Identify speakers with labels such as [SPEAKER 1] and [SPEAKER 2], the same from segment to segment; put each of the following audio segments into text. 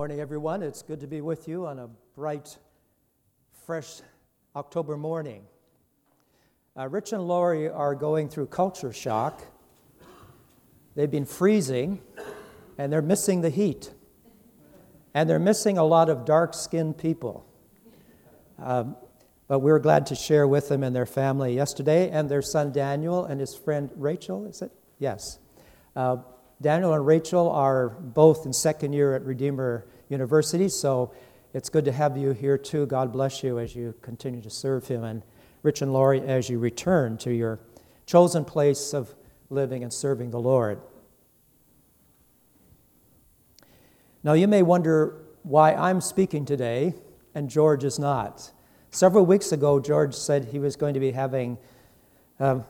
[SPEAKER 1] Morning, everyone. It's good to be with you on a bright, fresh October morning. Uh, Rich and Lori are going through culture shock. They've been freezing, and they're missing the heat. And they're missing a lot of dark skinned people. Um, but we were glad to share with them and their family yesterday, and their son Daniel and his friend Rachel, is it? Yes. Uh, Daniel and Rachel are both in second year at Redeemer University, so it's good to have you here too. God bless you as you continue to serve Him, and Rich and Laurie as you return to your chosen place of living and serving the Lord. Now, you may wonder why I'm speaking today and George is not. Several weeks ago, George said he was going to be having um,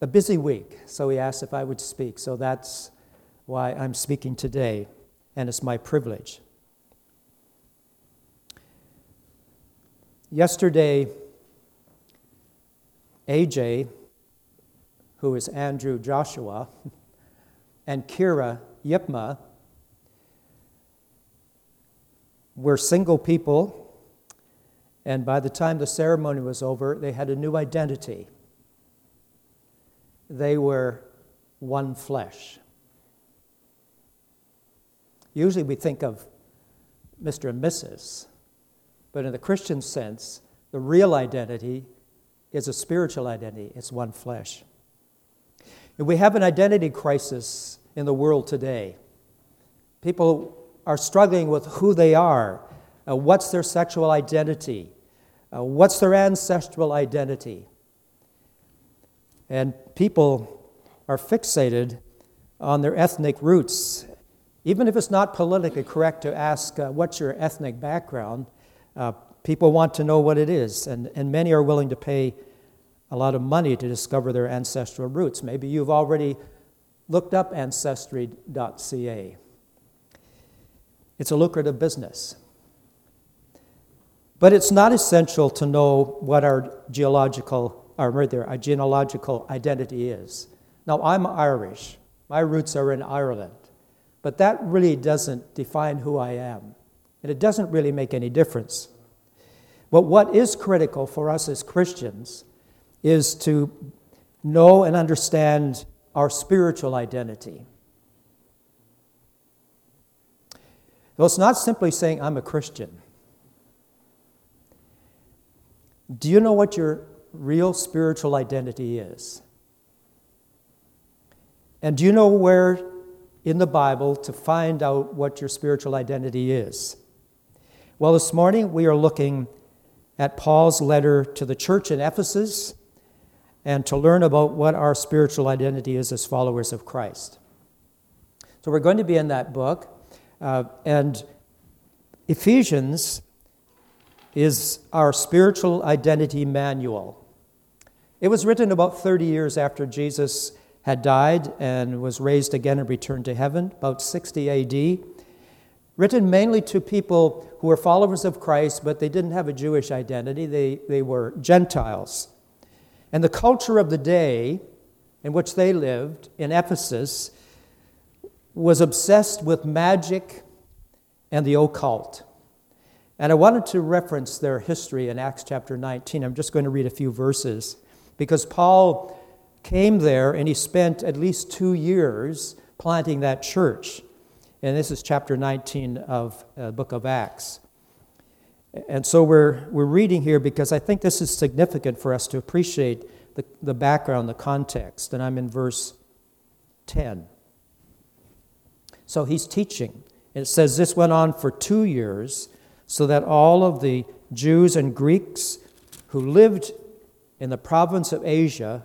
[SPEAKER 1] a busy week, so he asked if I would speak. So that's why I'm speaking today, and it's my privilege. Yesterday, AJ, who is Andrew Joshua, and Kira Yipma were single people and by the time the ceremony was over, they had a new identity. They were one flesh. Usually we think of Mr. and Mrs., but in the Christian sense, the real identity is a spiritual identity, it's one flesh. And we have an identity crisis in the world today. People are struggling with who they are, uh, what's their sexual identity, uh, what's their ancestral identity? And people are fixated on their ethnic roots. Even if it's not politically correct to ask, uh, What's your ethnic background? Uh, people want to know what it is, and, and many are willing to pay a lot of money to discover their ancestral roots. Maybe you've already looked up ancestry.ca. It's a lucrative business. But it's not essential to know what our geological, or rather, our genealogical identity is. Now, I'm Irish. My roots are in Ireland. But that really doesn't define who I am. And it doesn't really make any difference. But what is critical for us as Christians is to know and understand our spiritual identity. Well, it's not simply saying I'm a Christian. Do you know what your real spiritual identity is? And do you know where in the Bible to find out what your spiritual identity is? Well, this morning we are looking at Paul's letter to the church in Ephesus and to learn about what our spiritual identity is as followers of Christ. So we're going to be in that book. Uh, and Ephesians is our spiritual identity manual. It was written about 30 years after Jesus had died and was raised again and returned to heaven, about 60 AD. Written mainly to people who were followers of Christ, but they didn't have a Jewish identity, they, they were Gentiles. And the culture of the day in which they lived in Ephesus was obsessed with magic and the occult. And I wanted to reference their history in Acts chapter 19. I'm just going to read a few verses because Paul came there and he spent at least two years planting that church. And this is chapter 19 of the uh, book of Acts. And so we're, we're reading here because I think this is significant for us to appreciate the, the background, the context. And I'm in verse 10. So he's teaching. It says this went on for two years so that all of the Jews and Greeks who lived in the province of Asia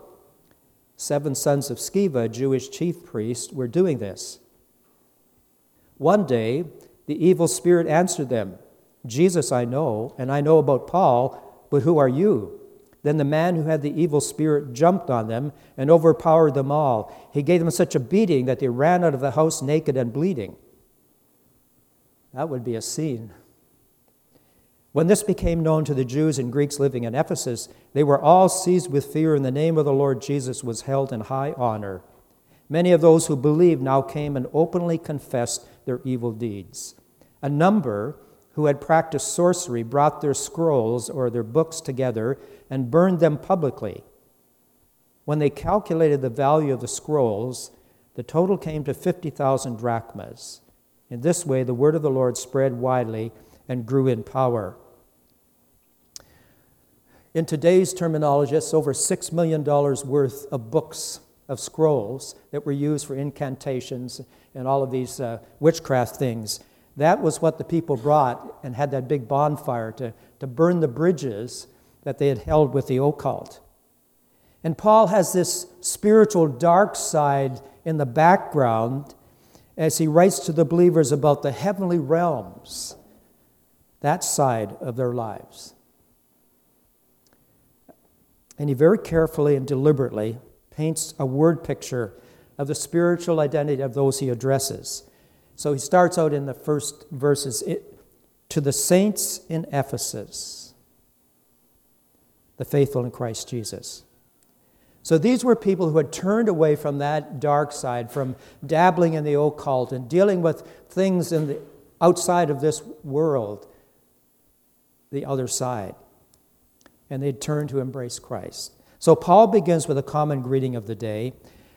[SPEAKER 1] Seven sons of Sceva, Jewish chief priest, were doing this. One day, The evil spirit answered them, Jesus I know, and I know about Paul, but who are you? Then the man who had the evil spirit jumped on them and overpowered them all. He gave them such a beating that they ran out of the house naked and bleeding. That would be a scene. When this became known to the Jews and Greeks living in Ephesus, they were all seized with fear, and the name of the Lord Jesus was held in high honor. Many of those who believed now came and openly confessed their evil deeds. A number who had practiced sorcery brought their scrolls or their books together and burned them publicly. When they calculated the value of the scrolls, the total came to 50,000 drachmas. In this way, the word of the Lord spread widely and grew in power. In today's terminology, it's over $6 million worth of books of scrolls that were used for incantations and all of these uh, witchcraft things. That was what the people brought and had that big bonfire to, to burn the bridges that they had held with the occult. And Paul has this spiritual dark side in the background as he writes to the believers about the heavenly realms, that side of their lives. And he very carefully and deliberately paints a word picture of the spiritual identity of those he addresses. So he starts out in the first verses to the saints in Ephesus, the faithful in Christ Jesus. So these were people who had turned away from that dark side, from dabbling in the occult and dealing with things in the, outside of this world, the other side. And they'd turned to embrace Christ. So Paul begins with a common greeting of the day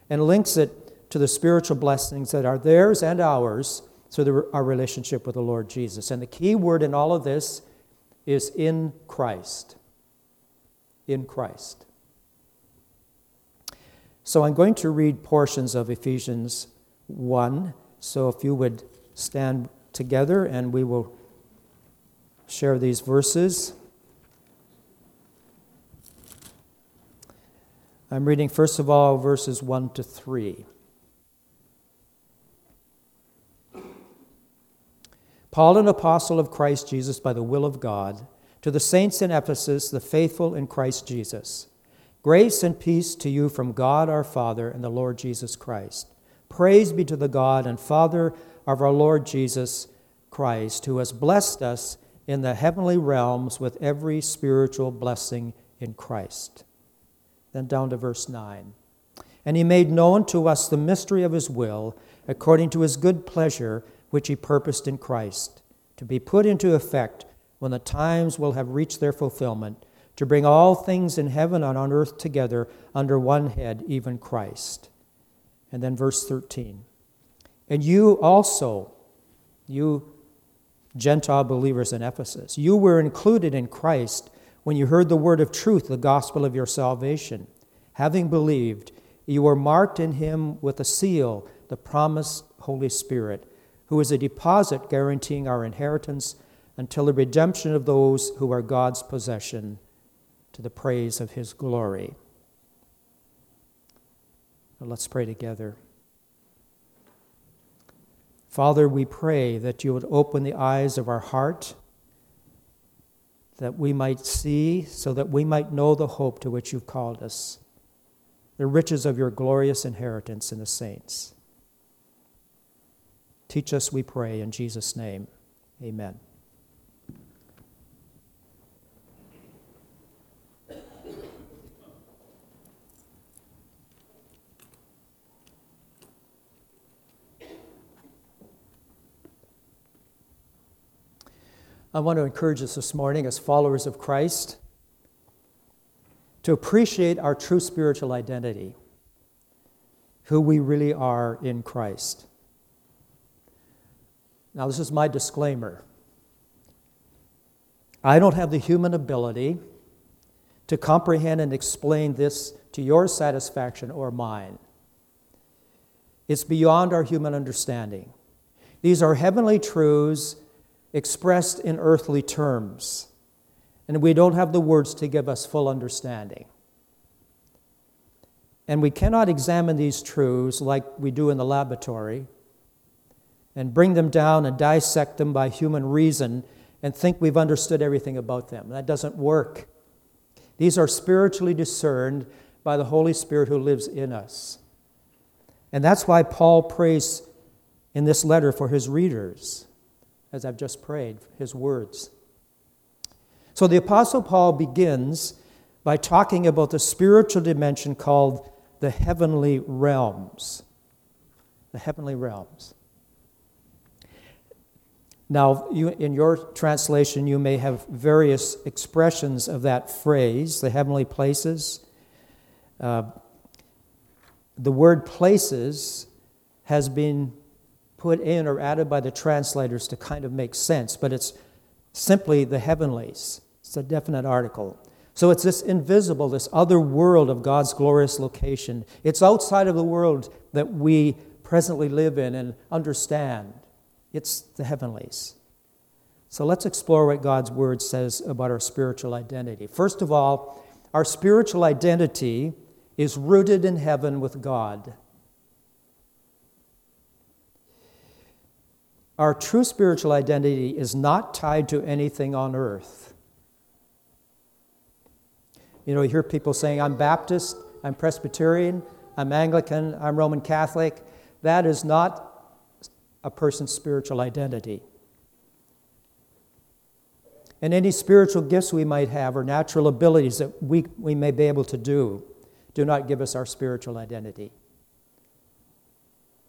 [SPEAKER 1] and links it to the spiritual blessings that are theirs and ours through our relationship with the Lord Jesus. And the key word in all of this is in Christ. In Christ. So I'm going to read portions of Ephesians 1. So if you would stand together and we will share these verses. I'm reading, first of all, verses 1 to 3. Paul, an apostle of Christ Jesus by the will of God, to the saints in Ephesus, the faithful in Christ Jesus. Grace and peace to you from God our Father and the Lord Jesus Christ. Praise be to the God and Father of our Lord Jesus Christ, who has blessed us in the heavenly realms with every spiritual blessing in Christ. Then down to verse 9. And he made known to us the mystery of his will, according to his good pleasure which he purposed in Christ, to be put into effect when the times will have reached their fulfillment, to bring all things in heaven and on earth together under one head, even Christ. And then verse 13. And you also, you Gentile believers in Ephesus, you were included in Christ when you heard the word of truth, the gospel of your salvation. Having believed, you were marked in him with a seal, the promised Holy Spirit who is a deposit guaranteeing our inheritance until the redemption of those who are God's possession to the praise of his glory. Let's pray together. Father, we pray that you would open the eyes of our heart, that we might see, so that we might know the hope to which you've called us, the riches of your glorious inheritance in the saints. Teach us, we pray, in Jesus' name. Amen. I want to encourage us this morning as followers of Christ to appreciate our true spiritual identity, who we really are in Christ. Now, this is my disclaimer. I don't have the human ability to comprehend and explain this to your satisfaction or mine. It's beyond our human understanding. These are heavenly truths expressed in earthly terms, and we don't have the words to give us full understanding. And we cannot examine these truths like we do in the laboratory and bring them down and dissect them by human reason and think we've understood everything about them. That doesn't work. These are spiritually discerned by the Holy Spirit who lives in us. And that's why Paul prays in this letter for his readers, as I've just prayed, his words. So the Apostle Paul begins by talking about the spiritual dimension called the heavenly realms. The heavenly realms. Now, you, in your translation, you may have various expressions of that phrase, the heavenly places. Uh, the word places has been put in or added by the translators to kind of make sense, but it's simply the heavenlies. It's a definite article. So it's this invisible, this other world of God's glorious location. It's outside of the world that we presently live in and understand. It's the heavenlies. So let's explore what God's word says about our spiritual identity. First of all, our spiritual identity is rooted in heaven with God. Our true spiritual identity is not tied to anything on earth. You know, you hear people saying, I'm Baptist, I'm Presbyterian, I'm Anglican, I'm Roman Catholic. That is not a person's spiritual identity. And any spiritual gifts we might have or natural abilities that we, we may be able to do do not give us our spiritual identity.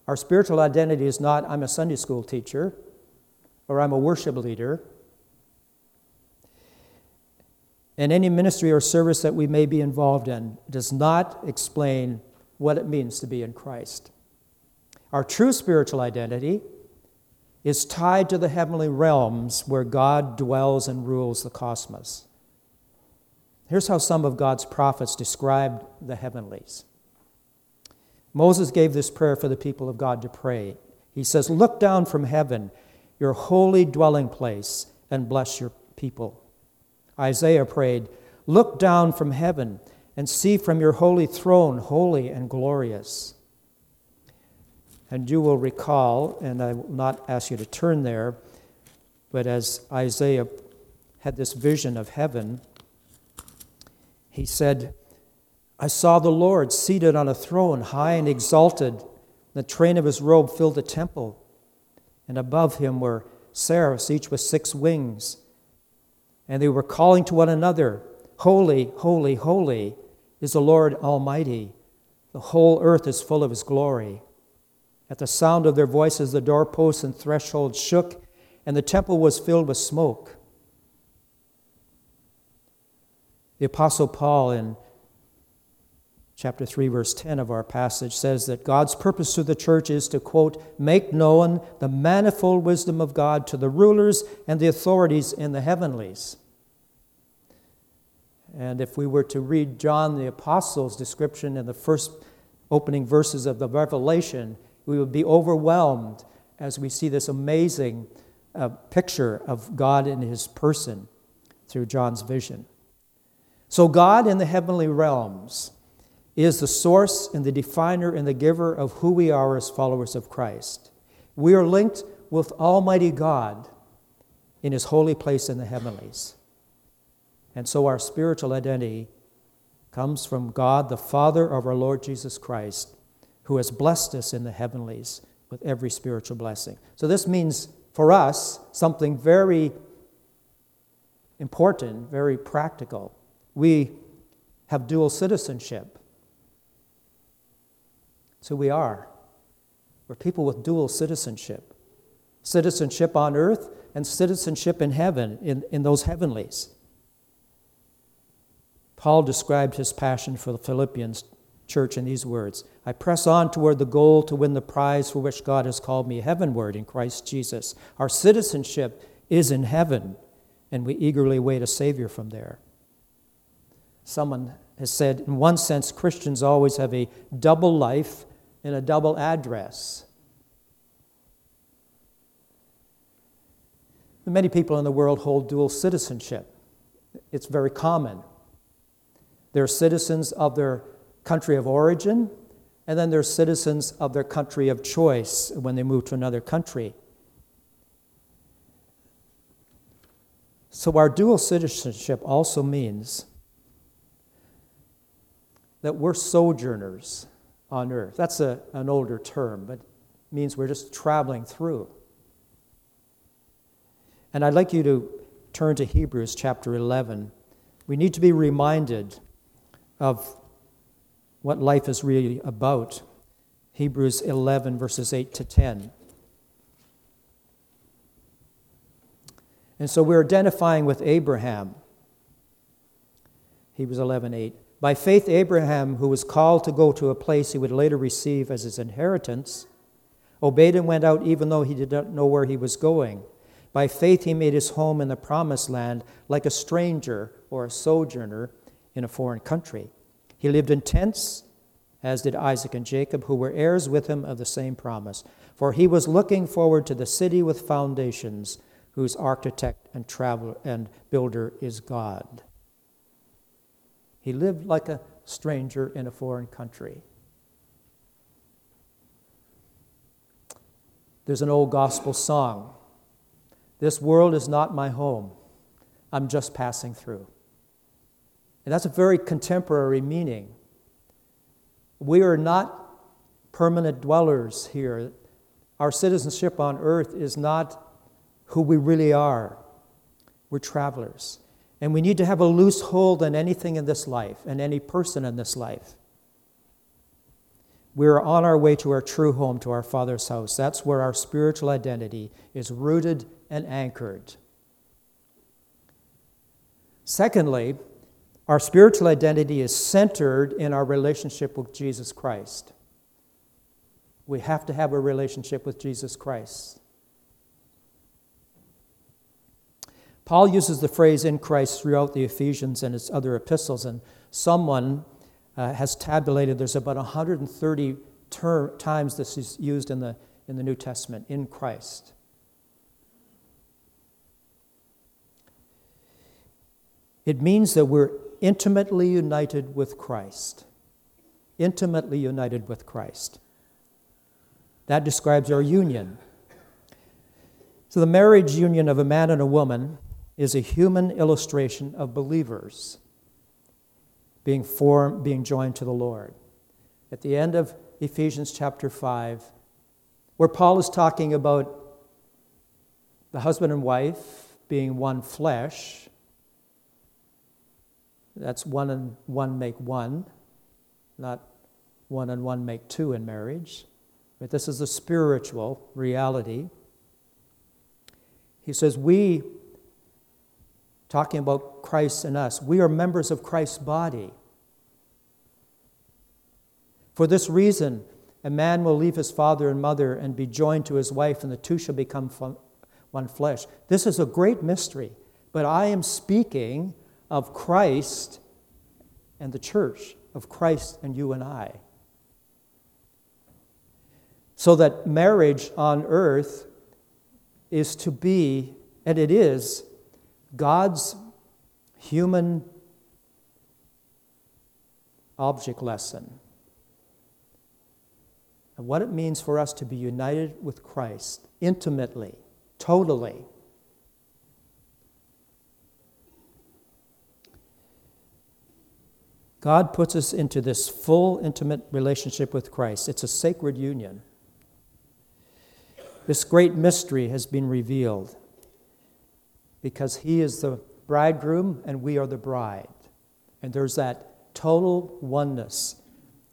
[SPEAKER 1] Our spiritual identity is not, I'm a Sunday school teacher or I'm a worship leader and any ministry or service that we may be involved in does not explain what it means to be in Christ. Our true spiritual identity is tied to the heavenly realms where God dwells and rules the cosmos. Here's how some of God's prophets described the heavenlies. Moses gave this prayer for the people of God to pray. He says, Look down from heaven, your holy dwelling place, and bless your people. Isaiah prayed, Look down from heaven and see from your holy throne, holy and glorious. And you will recall, and I will not ask you to turn there, but as Isaiah had this vision of heaven, he said, I saw the Lord seated on a throne, high and exalted. The train of his robe filled the temple, and above him were seraphs, each with six wings. And they were calling to one another, Holy, holy, holy is the Lord Almighty. The whole earth is full of his glory. At the sound of their voices, the doorposts and thresholds shook, and the temple was filled with smoke. The Apostle Paul in chapter 3, verse 10 of our passage says that God's purpose to the church is to, quote, make known the manifold wisdom of God to the rulers and the authorities in the heavenlies. And if we were to read John the Apostle's description in the first opening verses of the Revelation, we would be overwhelmed as we see this amazing uh, picture of God in his person through John's vision. So, God in the heavenly realms is the source and the definer and the giver of who we are as followers of Christ. We are linked with Almighty God in His holy place in the heavenlies. And so our spiritual identity comes from God, the Father of our Lord Jesus Christ, who has blessed us in the heavenlies with every spiritual blessing. So this means for us something very important, very practical. We have dual citizenship. So we are. We're people with dual citizenship citizenship on earth and citizenship in heaven, in, in those heavenlies. Paul described his passion for the Philippians church in these words I press on toward the goal to win the prize for which God has called me heavenward in Christ Jesus. Our citizenship is in heaven, and we eagerly wait a Savior from there. Someone has said, in one sense, Christians always have a double life in a double address. Many people in the world hold dual citizenship. It's very common. They're citizens of their country of origin, and then they're citizens of their country of choice when they move to another country. So, our dual citizenship also means that we're sojourners on earth. That's a, an older term, but means we're just traveling through. And I'd like you to turn to Hebrews chapter 11. We need to be reminded of what life is really about. Hebrews 11, verses 8 to 10. And so we're identifying with Abraham. Hebrews 11, 8. By faith, Abraham, who was called to go to a place he would later receive as his inheritance, obeyed and went out even though he did not know where he was going. By faith, he made his home in the promised land like a stranger or a sojourner in a foreign country. He lived in tents, as did Isaac and Jacob, who were heirs with him of the same promise. For he was looking forward to the city with foundations, whose architect and traveler and builder is God. He lived like a stranger in a foreign country. There's an old gospel song This world is not my home, I'm just passing through. And that's a very contemporary meaning. We are not permanent dwellers here. Our citizenship on earth is not who we really are. We're travelers. And we need to have a loose hold on anything in this life and any person in this life. We're on our way to our true home, to our Father's house. That's where our spiritual identity is rooted and anchored. Secondly, our spiritual identity is centered in our relationship with Jesus Christ. We have to have a relationship with Jesus Christ. Paul uses the phrase in Christ throughout the Ephesians and his other epistles, and someone uh, has tabulated there's about 130 ter- times this is used in the, in the New Testament in Christ. It means that we're intimately united with Christ. Intimately united with Christ. That describes our union. So, the marriage union of a man and a woman is a human illustration of believers being formed, being joined to the Lord. At the end of Ephesians chapter 5, where Paul is talking about the husband and wife being one flesh, that's one and one make one, not one and one make two in marriage. But this is a spiritual reality. He says, We talking about Christ and us. We are members of Christ's body. For this reason, a man will leave his father and mother and be joined to his wife, and the two shall become one flesh. This is a great mystery, but I am speaking of Christ and the church, of Christ and you and I. So that marriage on earth is to be, and it is, God's human object lesson and what it means for us to be united with Christ intimately, totally. God puts us into this full, intimate relationship with Christ. It's a sacred union. This great mystery has been revealed because he is the bridegroom and we are the bride. And there's that total oneness,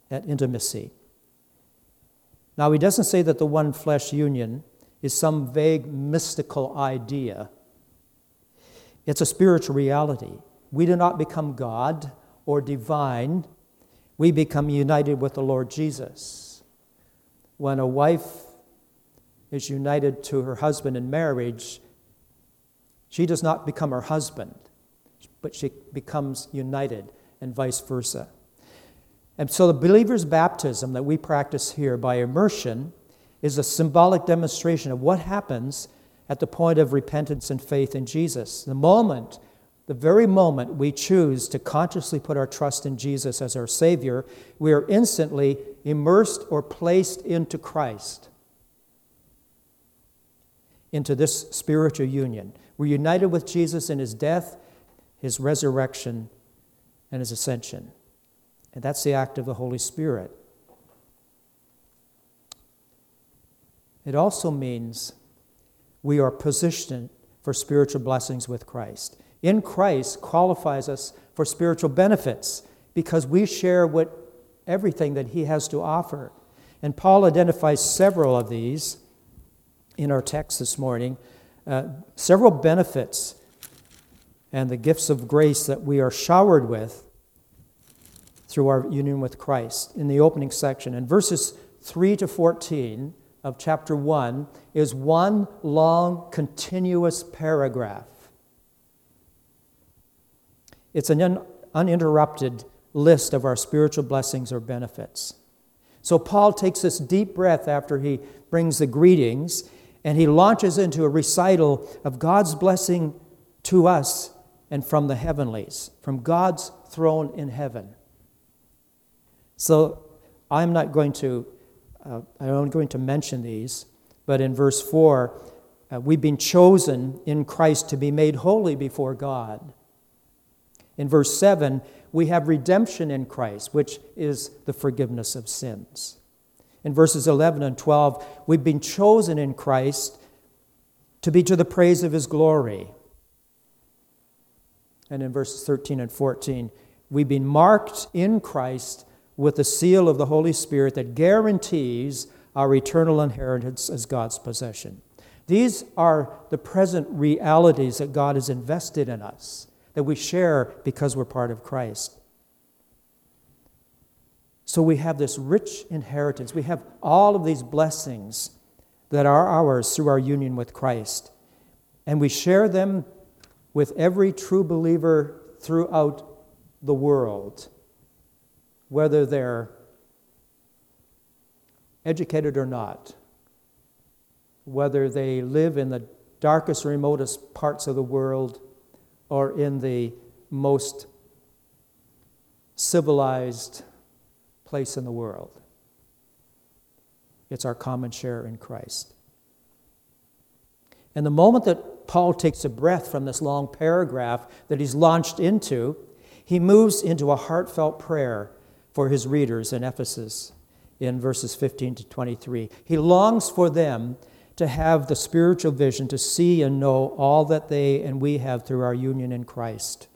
[SPEAKER 1] that intimacy. Now, he doesn't say that the one flesh union is some vague mystical idea. It's a spiritual reality. We do not become God or divine, we become united with the Lord Jesus. When a wife is united to her husband in marriage, she does not become her husband, but she becomes united, and vice versa. And so the believer's baptism that we practice here by immersion is a symbolic demonstration of what happens at the point of repentance and faith in Jesus. The moment the very moment we choose to consciously put our trust in Jesus as our Savior, we are instantly immersed or placed into Christ, into this spiritual union. We're united with Jesus in his death, his resurrection, and his ascension. And that's the act of the Holy Spirit. It also means we are positioned for spiritual blessings with Christ. In Christ qualifies us for spiritual benefits because we share what everything that he has to offer. And Paul identifies several of these in our text this morning, uh, several benefits and the gifts of grace that we are showered with through our union with Christ in the opening section. In verses 3 to 14 of chapter 1 is one long, continuous paragraph. It's an un- uninterrupted list of our spiritual blessings or benefits. So Paul takes this deep breath after he brings the greetings and he launches into a recital of God's blessing to us and from the heavenlies, from God's throne in heaven. So I'm not going to, uh, I'm going to mention these, but in verse 4, uh, we've been chosen in Christ to be made holy before God. In verse 7, we have redemption in Christ, which is the forgiveness of sins. In verses 11 and 12, we've been chosen in Christ to be to the praise of his glory. And in verses 13 and 14, we've been marked in Christ with the seal of the Holy Spirit that guarantees our eternal inheritance as God's possession. These are the present realities that God has invested in us that we share because we're part of Christ. So we have this rich inheritance. We have all of these blessings that are ours through our union with Christ. And we share them with every true believer throughout the world, whether they're educated or not, whether they live in the darkest, remotest parts of the world or in the most civilized place in the world. It's our common share in Christ. And the moment that Paul takes a breath from this long paragraph that he's launched into, he moves into a heartfelt prayer for his readers in Ephesus in verses 15 to 23. He longs for them to have the spiritual vision to see and know all that they and we have through our union in Christ.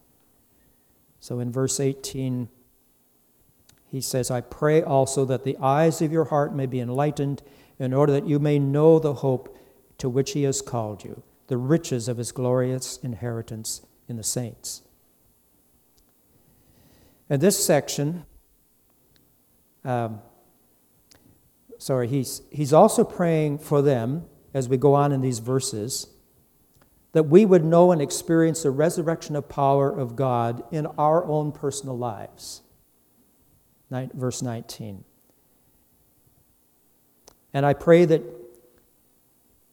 [SPEAKER 1] So in verse 18, he says, I pray also that the eyes of your heart may be enlightened, in order that you may know the hope to which he has called you, the riches of his glorious inheritance in the saints. And this section, um, sorry, he's, he's also praying for them as we go on in these verses that we would know and experience the resurrection of power of God in our own personal lives. Verse 19. And I pray that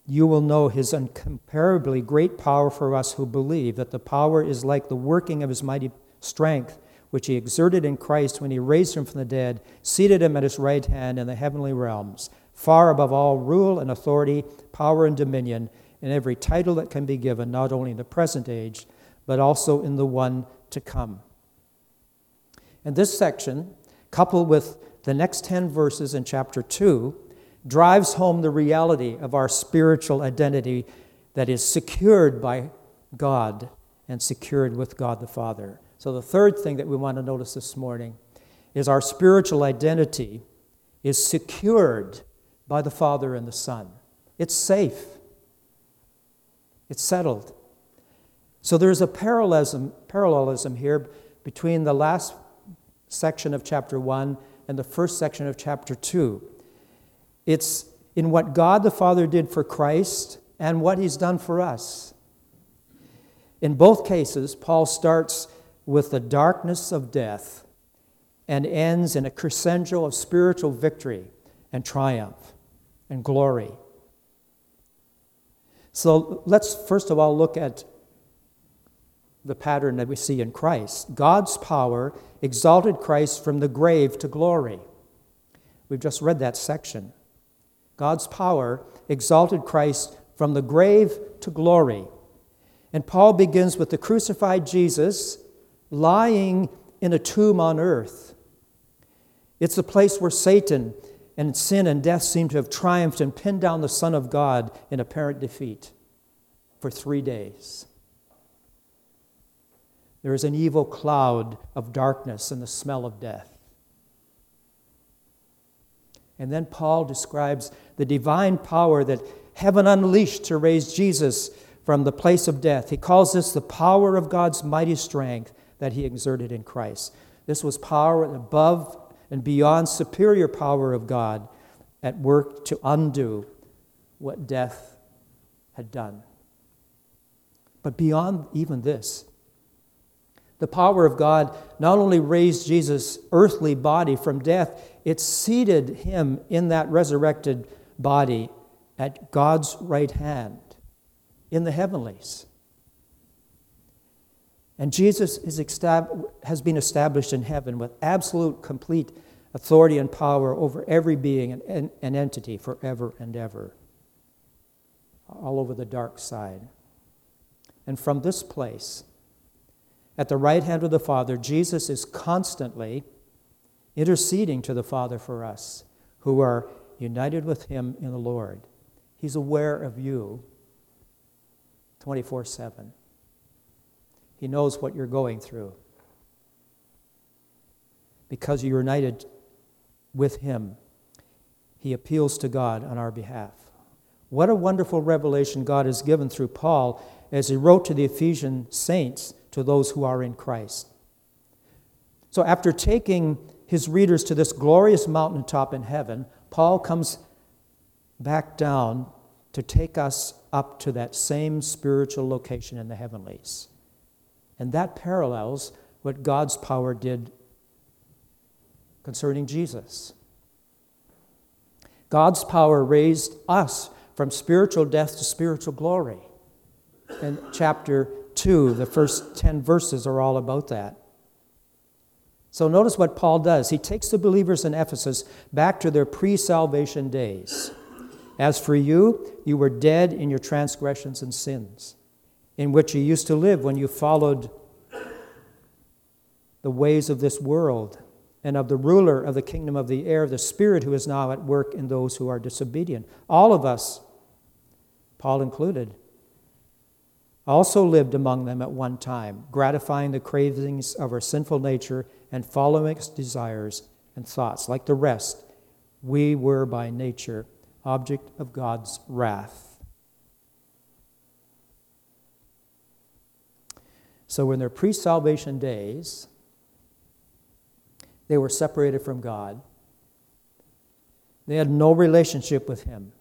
[SPEAKER 1] you will know his incomparably great power for us who believe, that the power is like the working of his mighty strength which he exerted in Christ when he raised him from the dead, seated him at his right hand in the heavenly realms, far above all rule and authority, power and dominion, and every title that can be given, not only in the present age, but also in the one to come. And this section, coupled with the next 10 verses in chapter 2, drives home the reality of our spiritual identity that is secured by God and secured with God the Father. So, the third thing that we want to notice this morning is our spiritual identity is secured by the Father and the Son. It's safe, it's settled. So, there's a parallelism, parallelism here between the last section of chapter 1 and the first section of chapter 2. It's in what God the Father did for Christ and what he's done for us. In both cases, Paul starts with the darkness of death and ends in a crescendo of spiritual victory and triumph and glory. So let's first of all look at the pattern that we see in Christ. God's power exalted Christ from the grave to glory. We've just read that section. God's power exalted Christ from the grave to glory. And Paul begins with the crucified Jesus lying in a tomb on earth. It's the place where Satan and sin and death seem to have triumphed and pinned down the Son of God in apparent defeat for three days. There is an evil cloud of darkness and the smell of death. And then Paul describes the divine power that heaven unleashed to raise Jesus from the place of death. He calls this the power of God's mighty strength that he exerted in Christ. This was power above and beyond superior power of God at work to undo what death had done. But beyond even this, the power of God not only raised Jesus' earthly body from death, it seated him in that resurrected body at God's right hand in the heavenlies. And Jesus estab- has been established in heaven with absolute, complete authority and power over every being and, and, and entity forever and ever, all over the dark side. And from this place, at the right hand of the Father, Jesus is constantly interceding to the Father for us who are united with Him in the Lord. He's aware of you 24 7. He knows what you're going through. Because you're united with Him, He appeals to God on our behalf. What a wonderful revelation God has given through Paul as he wrote to the Ephesian saints, to those who are in Christ. So, after taking his readers to this glorious mountaintop in heaven, Paul comes back down to take us up to that same spiritual location in the heavenlies. And that parallels what God's power did concerning Jesus. God's power raised us from spiritual death to spiritual glory. in chapter 2, the first 10 verses are all about that. So notice what Paul does. He takes the believers in Ephesus back to their pre salvation days. As for you, you were dead in your transgressions and sins, in which you used to live when you followed the ways of this world and of the ruler of the kingdom of the air, the Spirit who is now at work in those who are disobedient. All of us, Paul included, also lived among them at one time, gratifying the cravings of our sinful nature and following its desires and thoughts. Like the rest, we were by nature object of God's wrath. So, in their pre salvation days, they were separated from God. They had no relationship with Him.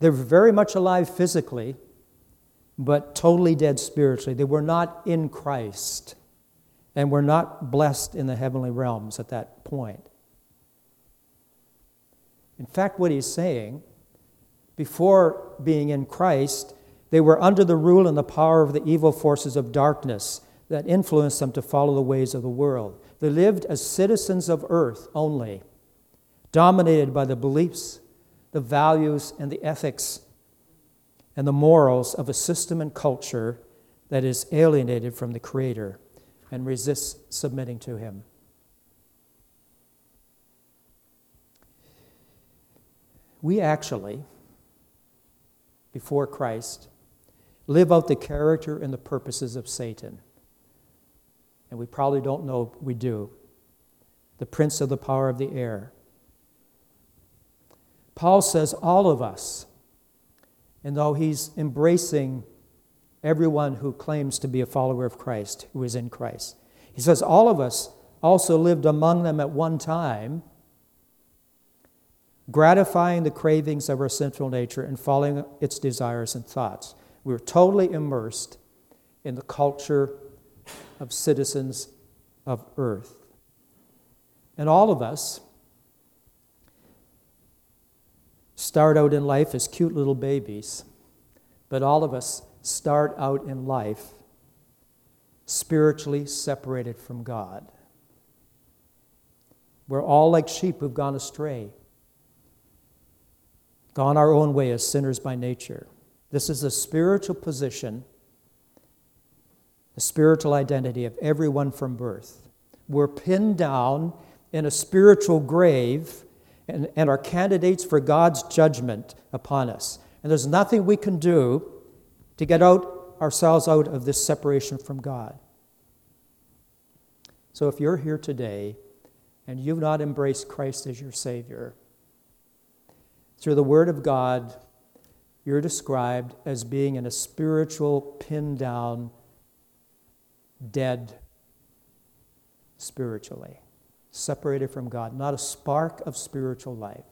[SPEAKER 1] They were very much alive physically, but totally dead spiritually. They were not in Christ and were not blessed in the heavenly realms at that point. In fact, what he's saying, before being in Christ, they were under the rule and the power of the evil forces of darkness that influenced them to follow the ways of the world. They lived as citizens of earth only, dominated by the beliefs, the values, and the ethics and the morals of a system and culture that is alienated from the Creator and resists submitting to Him. We actually, before Christ, live out the character and the purposes of Satan. And we probably don't know we do. The prince of the power of the air. Paul says all of us and though he's embracing everyone who claims to be a follower of Christ, who is in Christ, he says, All of us also lived among them at one time, gratifying the cravings of our sinful nature and following its desires and thoughts. We were totally immersed in the culture of citizens of earth. And all of us, start out in life as cute little babies, but all of us start out in life spiritually separated from God. We're all like sheep who've gone astray, gone our own way as sinners by nature. This is a spiritual position, the spiritual identity of everyone from birth. We're pinned down in a spiritual grave and, and are candidates for God's judgment upon us. And there's nothing we can do to get out ourselves out of this separation from God. So if you're here today and you've not embraced Christ as your Savior, through the Word of God, you're described as being in a spiritual, pinned down, dead spiritually, separated from God, not a spark of spiritual life.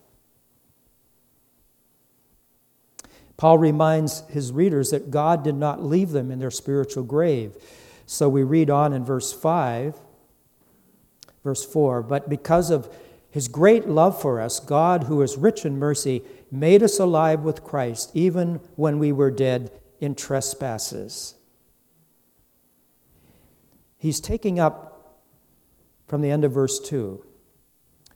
[SPEAKER 1] Paul reminds his readers that God did not leave them in their spiritual grave. So we read on in verse 5, verse 4 But because of his great love for us, God, who is rich in mercy, made us alive with Christ, even when we were dead in trespasses. He's taking up from the end of verse 2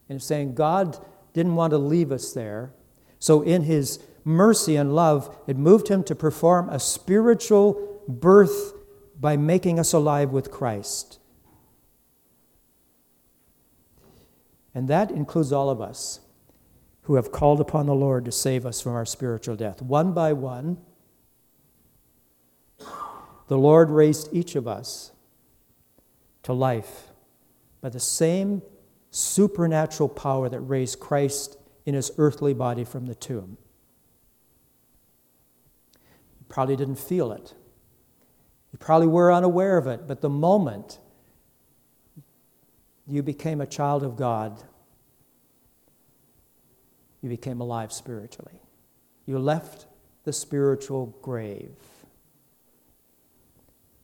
[SPEAKER 1] and it's saying, God didn't want to leave us there. So, in his mercy and love, it moved him to perform a spiritual birth by making us alive with Christ. And that includes all of us who have called upon the Lord to save us from our spiritual death. One by one, the Lord raised each of us to life by the same supernatural power that raised Christ in his earthly body from the tomb. You probably didn't feel it. You probably were unaware of it, but the moment you became a child of God, you became alive spiritually. You left the spiritual grave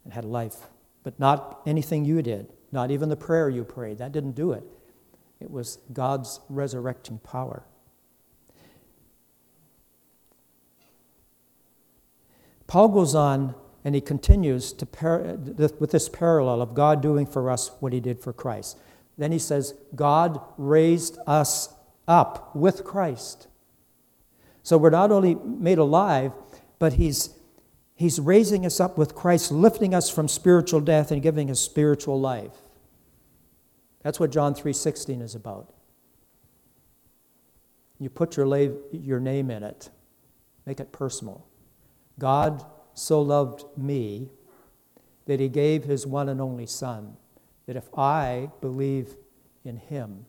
[SPEAKER 1] and had life, but not anything you did, not even the prayer you prayed. That didn't do it. It was God's resurrecting power. Paul goes on and he continues to par- with this parallel of God doing for us what he did for Christ. Then he says, God raised us up with Christ. So we're not only made alive, but he's, he's raising us up with Christ, lifting us from spiritual death and giving us spiritual life. That's what John 3:16 is about. You put your, la- your name in it. Make it personal. God so loved me that he gave his one and only son that if I believe in him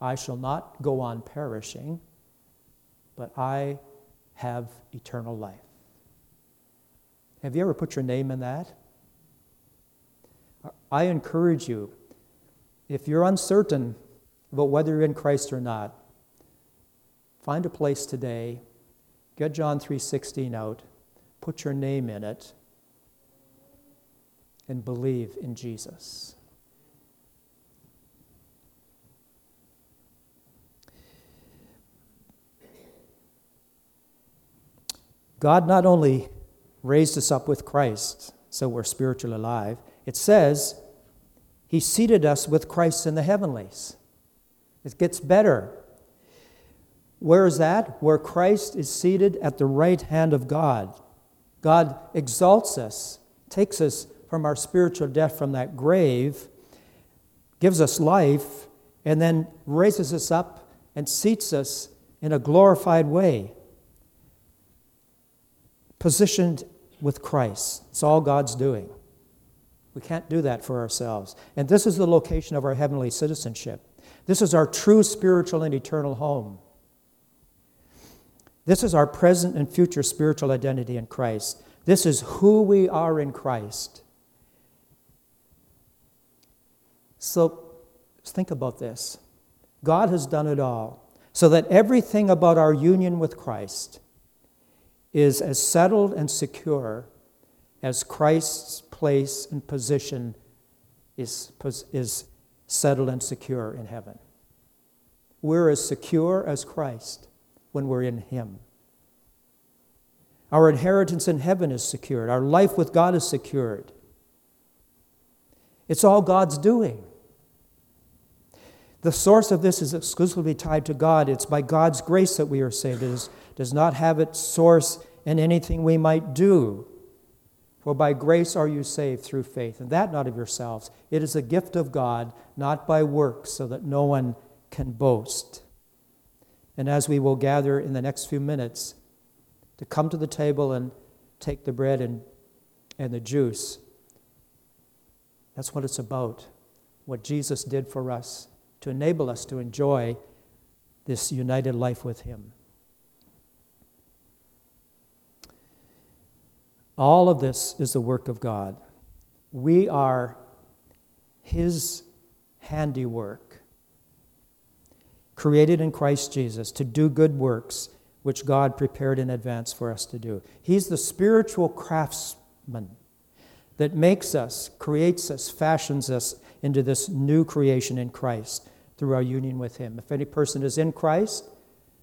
[SPEAKER 1] I shall not go on perishing, but I have eternal life. Have you ever put your name in that? I encourage you, if you're uncertain about whether you're in Christ or not, find a place today, get John 3:16 out, put your name in it, and believe in Jesus. God not only raised us up with Christ, so we're spiritually alive, it says he seated us with Christ in the heavenlies. It gets better. Where is that? Where Christ is seated at the right hand of God. God exalts us, takes us from our spiritual death from that grave, gives us life, and then raises us up and seats us in a glorified way positioned with Christ. It's all God's doing. We can't do that for ourselves. And this is the location of our heavenly citizenship. This is our true spiritual and eternal home. This is our present and future spiritual identity in Christ. This is who we are in Christ. So think about this. God has done it all so that everything about our union with Christ is as settled and secure as Christ's place and position is, is settled and secure in heaven. We're as secure as Christ when we're in Him. Our inheritance in heaven is secured. Our life with God is secured. It's all God's doing. The source of this is exclusively tied to God. It's by God's grace that we are saved. It is, does not have its source in anything we might do. For by grace are you saved through faith, and that not of yourselves. It is a gift of God, not by works, so that no one can boast. And as we will gather in the next few minutes to come to the table and take the bread and, and the juice, that's what it's about. What Jesus did for us to enable us to enjoy this united life with Him. All of this is the work of God. We are His handiwork, created in Christ Jesus to do good works which God prepared in advance for us to do. He's the spiritual craftsman that makes us, creates us, fashions us into this new creation in Christ through our union with Him. If any person is in Christ,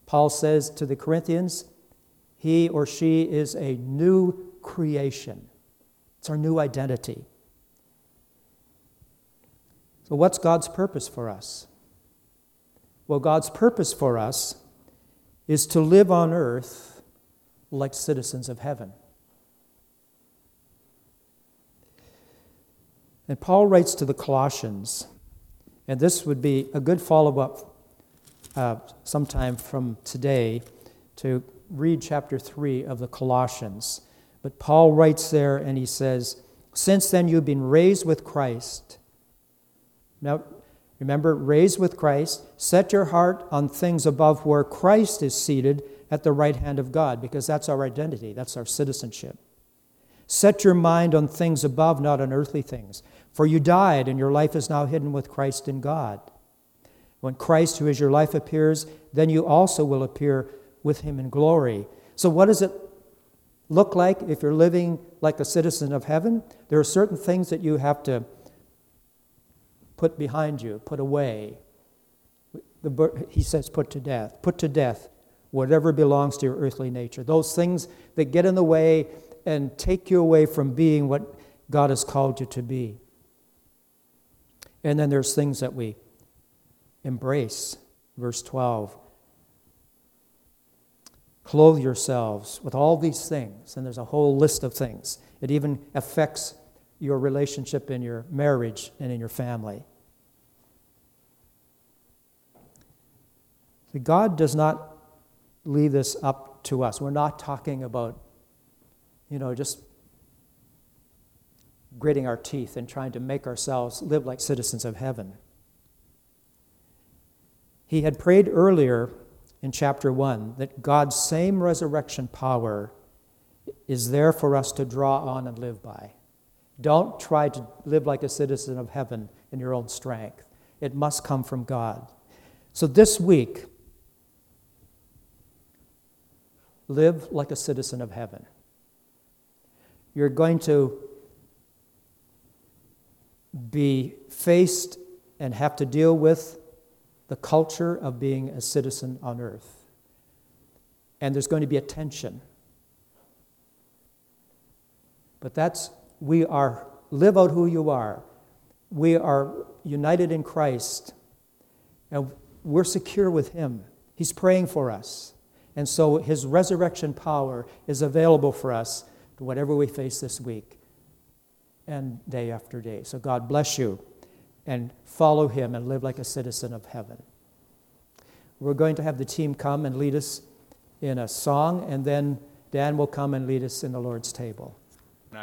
[SPEAKER 1] Paul says to the Corinthians, he or she is a new creation. It's our new identity. So, what's God's purpose for us? Well, God's purpose for us is to live on earth like citizens of heaven. And Paul writes to the Colossians, and this would be a good follow up uh, sometime from today to read chapter 3 of the Colossians. But Paul writes there and he says, Since then you've been raised with Christ. Now, remember, raised with Christ, set your heart on things above where Christ is seated at the right hand of God, because that's our identity, that's our citizenship. Set your mind on things above, not on earthly things. For you died, and your life is now hidden with Christ in God. When Christ, who is your life, appears, then you also will appear with him in glory. So, what does it look like if you're living like a citizen of heaven? There are certain things that you have to put behind you, put away. The, he says, put to death. Put to death whatever belongs to your earthly nature. Those things that get in the way and take you away from being what God has called you to be. And then there's things that we embrace. Verse 12 Clothe yourselves with all these things. And there's a whole list of things. It even affects your relationship in your marriage and in your family. God does not leave this up to us. We're not talking about, you know, just gritting our teeth and trying to make ourselves live like citizens of heaven. He had prayed earlier in chapter 1 that God's same resurrection power is there for us to draw on and live by. Don't try to live like a citizen of heaven in your own strength. It must come from God. So this week, live like a citizen of heaven. You're going to be faced and have to deal with the culture of being a citizen on earth. And there's going to be a tension. But that's, we are, live out who you are. We are united in Christ, and we're secure with Him. He's praying for us. And so His resurrection power is available for us to whatever we face this week and day after day. So God bless you and follow him and live like a citizen of heaven. We're going to have the team come and lead us in a song, and then Dan will come and lead us in the Lord's table.